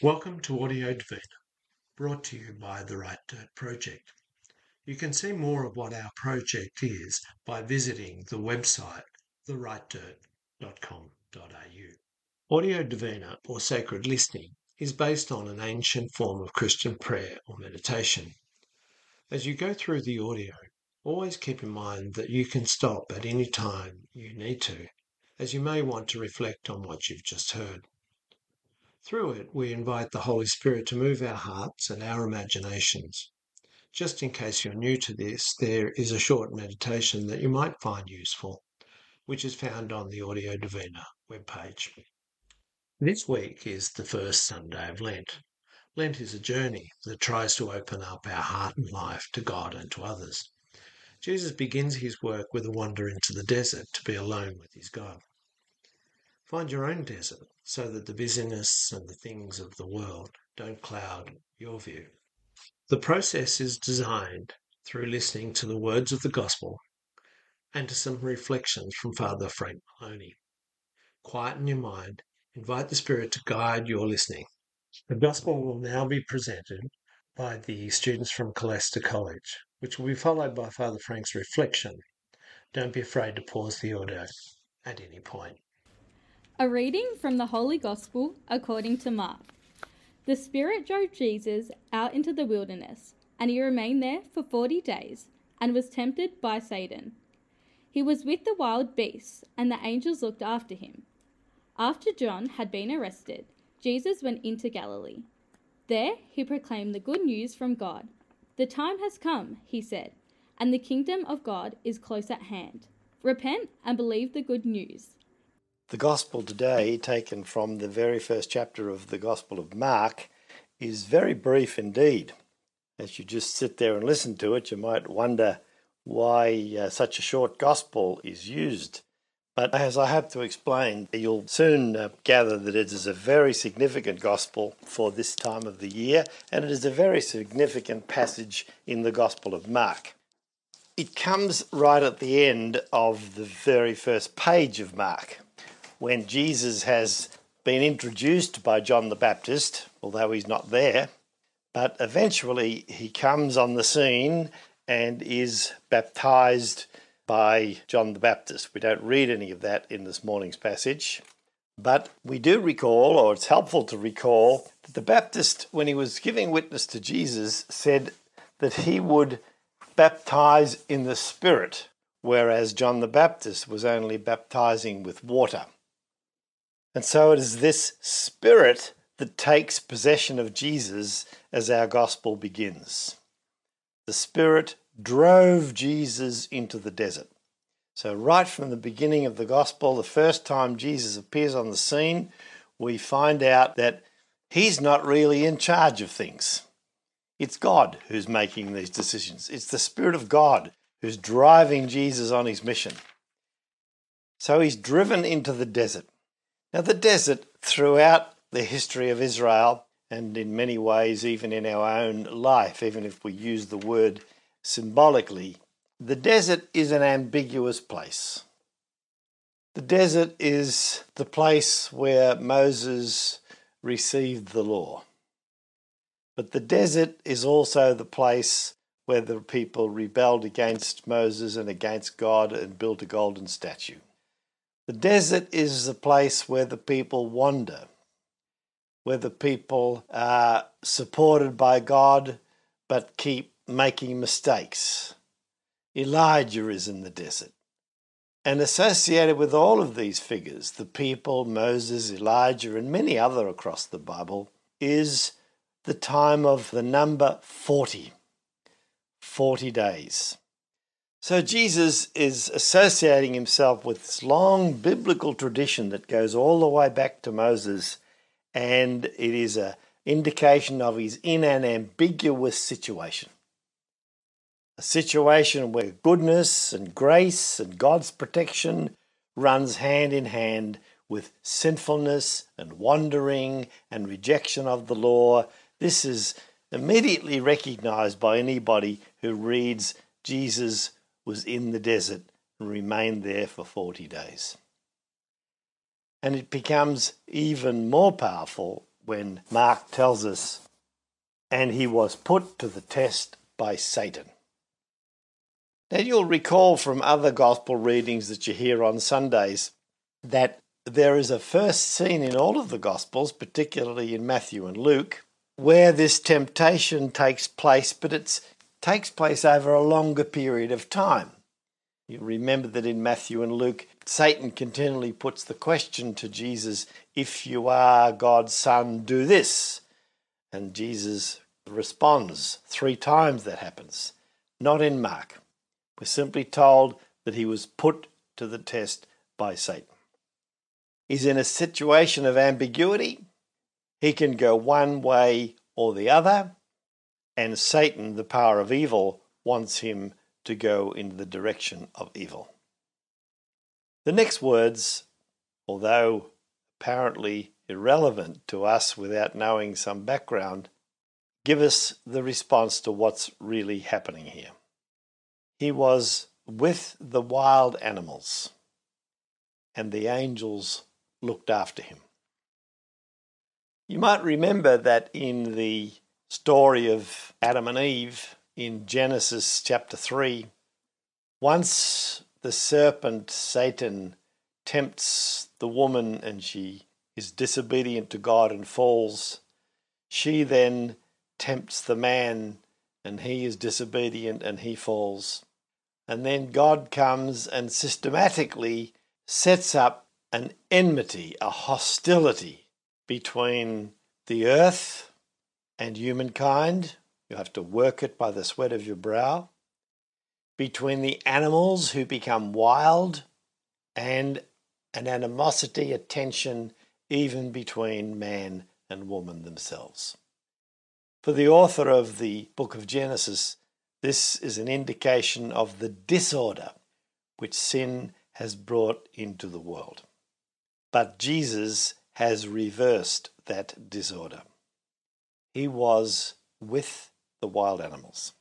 Welcome to Audio Divina, brought to you by the Right Dirt Project. You can see more of what our project is by visiting the website therightdirt.com.au. Audio Divina, or sacred listening, is based on an ancient form of Christian prayer or meditation. As you go through the audio, always keep in mind that you can stop at any time you need to, as you may want to reflect on what you've just heard. Through it, we invite the Holy Spirit to move our hearts and our imaginations. Just in case you're new to this, there is a short meditation that you might find useful, which is found on the Audio Divina webpage. This week is the first Sunday of Lent. Lent is a journey that tries to open up our heart and life to God and to others. Jesus begins his work with a wander into the desert to be alone with his God. Find your own desert so that the busyness and the things of the world don't cloud your view. The process is designed through listening to the words of the gospel and to some reflections from Father Frank Moloney. Quieten your mind, invite the Spirit to guide your listening. The gospel will now be presented by the students from Colester College, which will be followed by Father Frank's reflection. Don't be afraid to pause the audio at any point. A reading from the Holy Gospel according to Mark. The Spirit drove Jesus out into the wilderness, and he remained there for forty days, and was tempted by Satan. He was with the wild beasts, and the angels looked after him. After John had been arrested, Jesus went into Galilee. There he proclaimed the good news from God. The time has come, he said, and the kingdom of God is close at hand. Repent and believe the good news. The Gospel today, taken from the very first chapter of the Gospel of Mark, is very brief indeed. As you just sit there and listen to it, you might wonder why uh, such a short Gospel is used. But as I hope to explain, you'll soon uh, gather that it is a very significant Gospel for this time of the year, and it is a very significant passage in the Gospel of Mark. It comes right at the end of the very first page of Mark when Jesus has been introduced by John the Baptist, although he's not there, but eventually he comes on the scene and is baptized by John the Baptist. We don't read any of that in this morning's passage, but we do recall, or it's helpful to recall, that the Baptist, when he was giving witness to Jesus, said that he would baptize in the Spirit, whereas John the Baptist was only baptizing with water. And so it is this spirit that takes possession of Jesus as our gospel begins. The spirit drove Jesus into the desert. So, right from the beginning of the gospel, the first time Jesus appears on the scene, we find out that he's not really in charge of things. It's God who's making these decisions. It's the Spirit of God who's driving Jesus on his mission. So he's driven into the desert. Now, the desert throughout the history of Israel, and in many ways, even in our own life, even if we use the word symbolically, the desert is an ambiguous place. The desert is the place where Moses received the law. But the desert is also the place where the people rebelled against Moses and against God and built a golden statue. The desert is the place where the people wander, where the people are supported by God but keep making mistakes. Elijah is in the desert. And associated with all of these figures, the people, Moses, Elijah, and many other across the Bible, is the time of the number 40. 40 days. So Jesus is associating himself with this long biblical tradition that goes all the way back to Moses, and it is an indication of he's in an ambiguous situation. A situation where goodness and grace and God's protection runs hand in hand with sinfulness and wandering and rejection of the law. This is immediately recognized by anybody who reads Jesus' was in the desert and remained there for 40 days. And it becomes even more powerful when Mark tells us, and he was put to the test by Satan. Now, you'll recall from other gospel readings that you hear on Sundays that there is a first scene in all of the gospels, particularly in Matthew and Luke, where this temptation takes place, but it takes place over a longer period of time. You remember that in Matthew and Luke, Satan continually puts the question to Jesus, If you are God's son, do this. And Jesus responds. Three times that happens. Not in Mark. We're simply told that he was put to the test by Satan. He's in a situation of ambiguity. He can go one way or the other, and Satan, the power of evil, wants him to go in the direction of evil. The next words, although apparently irrelevant to us without knowing some background, give us the response to what's really happening here. He was with the wild animals, and the angels looked after him. You might remember that in the story of Adam and Eve in Genesis chapter 3, once the serpent, Satan, tempts the woman and she is disobedient to God and falls, she then tempts the man and he is disobedient and he falls. And then God comes and systematically sets up an enmity, a hostility between the earth and humankind. You have to work it by the sweat of your brow. Between the animals who become wild and an animosity, a tension even between man and woman themselves. For the author of the book of Genesis, this is an indication of the disorder which sin has brought into the world. But Jesus has reversed that disorder. He was with the wild animals.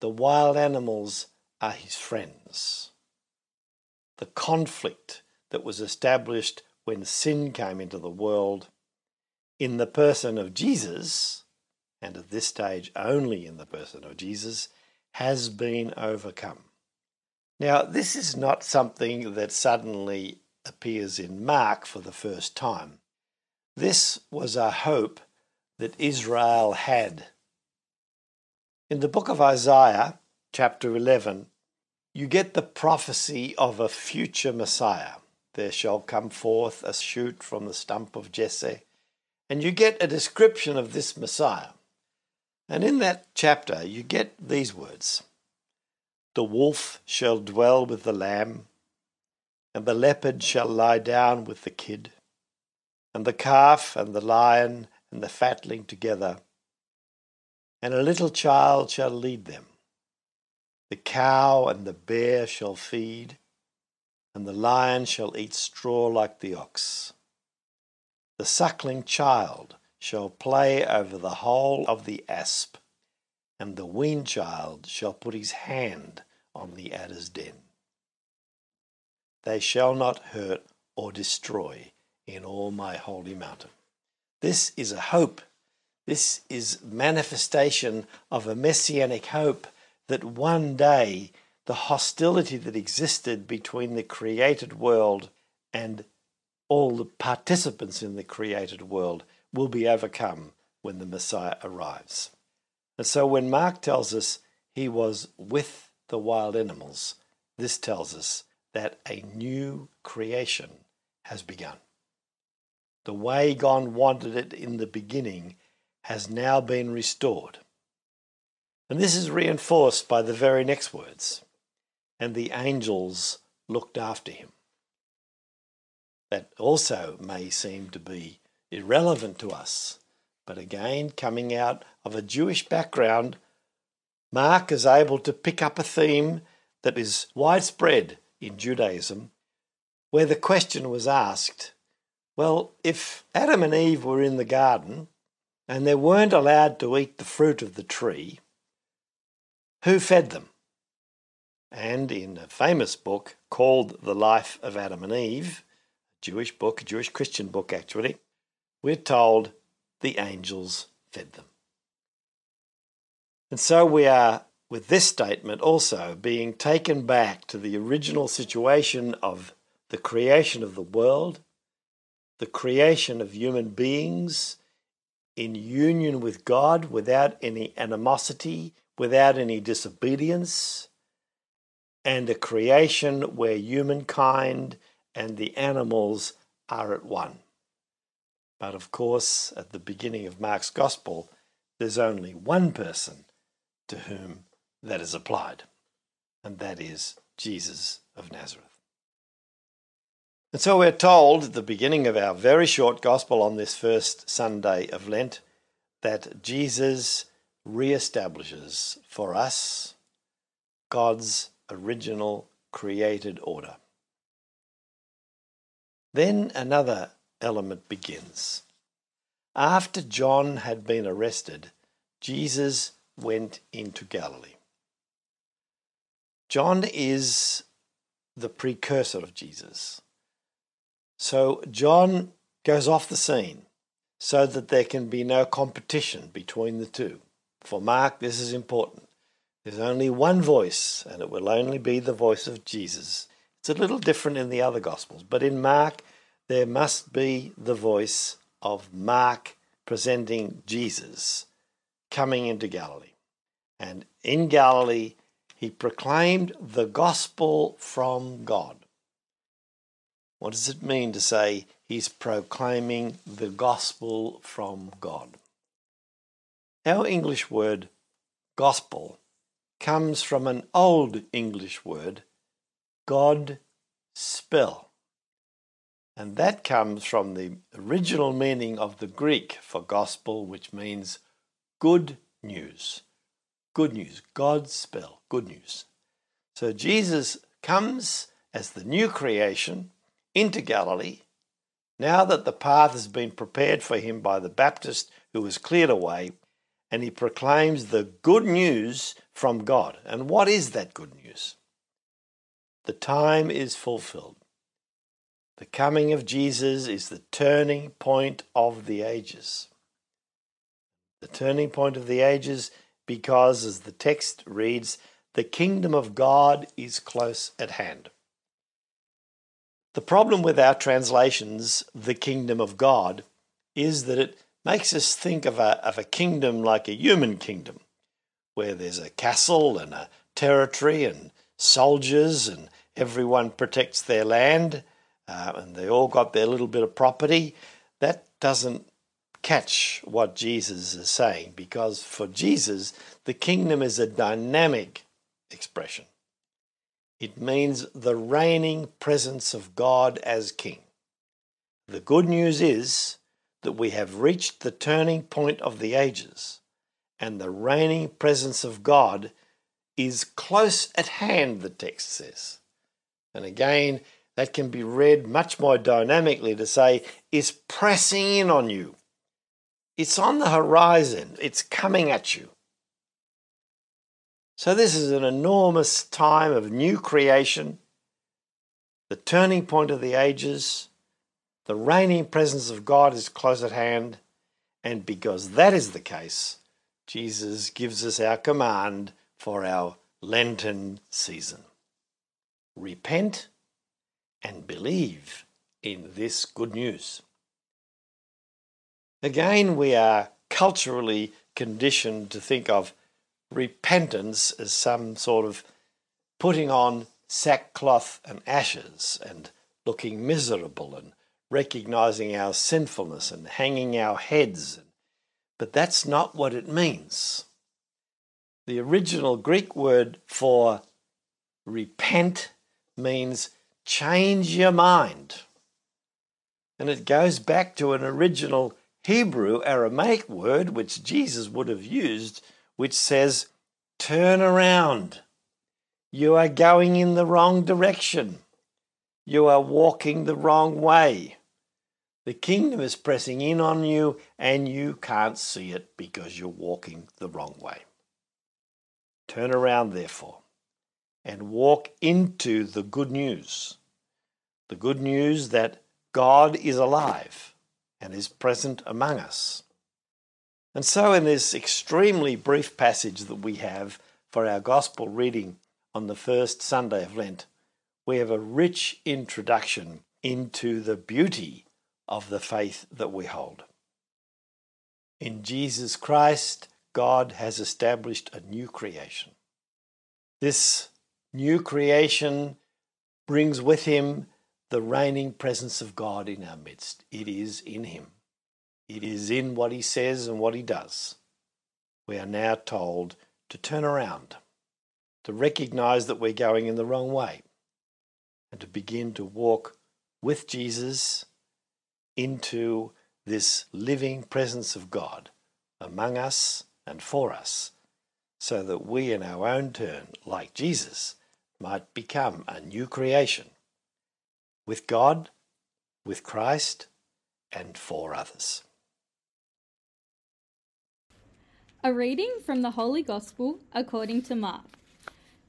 The wild animals are his friends. The conflict that was established when sin came into the world in the person of Jesus, and at this stage only in the person of Jesus, has been overcome. Now, this is not something that suddenly appears in Mark for the first time. This was a hope that Israel had. In the book of Isaiah, chapter 11, you get the prophecy of a future Messiah. There shall come forth a shoot from the stump of Jesse. And you get a description of this Messiah. And in that chapter, you get these words The wolf shall dwell with the lamb, and the leopard shall lie down with the kid, and the calf and the lion and the fatling together, and a little child shall lead them. The cow and the bear shall feed, and the lion shall eat straw like the ox. The suckling child shall play over the hole of the asp, and the weaned child shall put his hand on the adder's den. They shall not hurt or destroy in all my holy mountain. This is a hope. This is manifestation of a messianic hope that one day the hostility that existed between the created world and all the participants in the created world will be overcome when the Messiah arrives. And so when Mark tells us he was with the wild animals, this tells us that a new creation has begun. The way God wanted it in the beginning has now been restored. And this is reinforced by the very next words and the angels looked after him. That also may seem to be irrelevant to us, but again, coming out of a Jewish background, Mark is able to pick up a theme that is widespread in Judaism, where the question was asked well, if Adam and Eve were in the garden and they weren't allowed to eat the fruit of the tree, who fed them? And in a famous book called The Life of Adam and Eve, a Jewish book, a Jewish Christian book actually, we're told the angels fed them. And so we are, with this statement, also being taken back to the original situation of the creation of the world, the creation of human beings in union with God without any animosity, without any disobedience, and a creation where humankind and the animals are at one. But of course, at the beginning of Mark's Gospel, there's only one person to whom that is applied, and that is Jesus of Nazareth. And so we're told at the beginning of our very short Gospel on this first Sunday of Lent that Jesus re-establishes for us God's original created order. Then another element begins. After John had been arrested, Jesus went into Galilee. John is the precursor of Jesus. So John goes off the scene so that there can be no competition between the two. For Mark, this is important. There's only one voice, and it will only be the voice of Jesus. It's a little different in the other Gospels, but in Mark, there must be the voice of Mark presenting Jesus coming into Galilee. And in Galilee, he proclaimed the gospel from God. What does it mean to say he's proclaiming the gospel from God? Our English word gospel comes from an old English word, God spell. And that comes from the original meaning of the Greek for gospel, which means good news. Good news. God's spell. Good news. So Jesus comes as the new creation into Galilee. Now that the path has been prepared for him by the Baptist who has cleared away, and he proclaims the good news from God. And what is that good news? The time is fulfilled. The coming of Jesus is the turning point of the ages. The turning point of the ages because, as the text reads, the kingdom of God is close at hand. The problem with our translations, the kingdom of God, is that it makes us think of a, of a kingdom like a human kingdom, where there's a castle and a territory and soldiers and everyone protects their land uh, and they all got their little bit of property. That doesn't catch what Jesus is saying because for Jesus, the kingdom is a dynamic expression. It means the reigning presence of God as King. The good news is that we have reached the turning point of the ages, and the reigning presence of God is close at hand, the text says. And again, that can be read much more dynamically to say, is pressing in on you. It's on the horizon, it's coming at you. So, this is an enormous time of new creation, the turning point of the ages. The reigning presence of God is close at hand. And because that is the case, Jesus gives us our command for our Lenten season repent and believe in this good news. Again, we are culturally conditioned to think of repentance as some sort of putting on sackcloth and ashes and looking miserable and recognizing our sinfulness and hanging our heads. But that's not what it means. The original Greek word for repent means change your mind. And it goes back to an original Hebrew Aramaic word which Jesus would have used which says, Turn around. You are going in the wrong direction. You are walking the wrong way. The kingdom is pressing in on you and you can't see it because you're walking the wrong way. Turn around, therefore, and walk into the good news. The good news that God is alive, and is present among us. And so, in this extremely brief passage that we have for our Gospel reading on the first Sunday of Lent, we have a rich introduction into the beauty of the faith that we hold. In Jesus Christ, God has established a new creation. This new creation brings with him the reigning presence of God in our midst. It is in him. It is in what he says and what he does. We are now told to turn around, to recognize that we're going in the wrong way, and to begin to walk with Jesus into this living presence of God among us and for us, so that we in our own turn, like Jesus, might become a new creation with God, with Christ, and for others. A reading from the Holy Gospel according to Mark.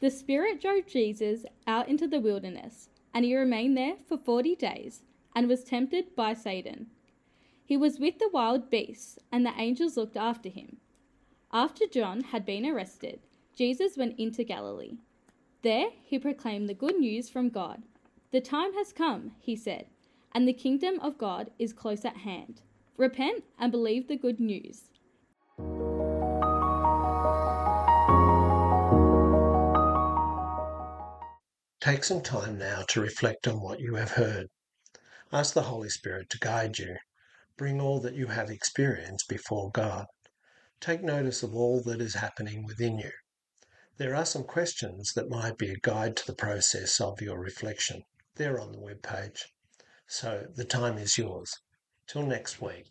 The Spirit drove Jesus out into the wilderness, and he remained there for forty days, and was tempted by Satan. He was with the wild beasts, and the angels looked after him. After John had been arrested, Jesus went into Galilee. There he proclaimed the good news from God. The time has come, he said, and the kingdom of God is close at hand. Repent and believe the good news. Take some time now to reflect on what you have heard. Ask the Holy Spirit to guide you. Bring all that you have experienced before God. Take notice of all that is happening within you. There are some questions that might be a guide to the process of your reflection. They're on the web page. So the time is yours. Till next week.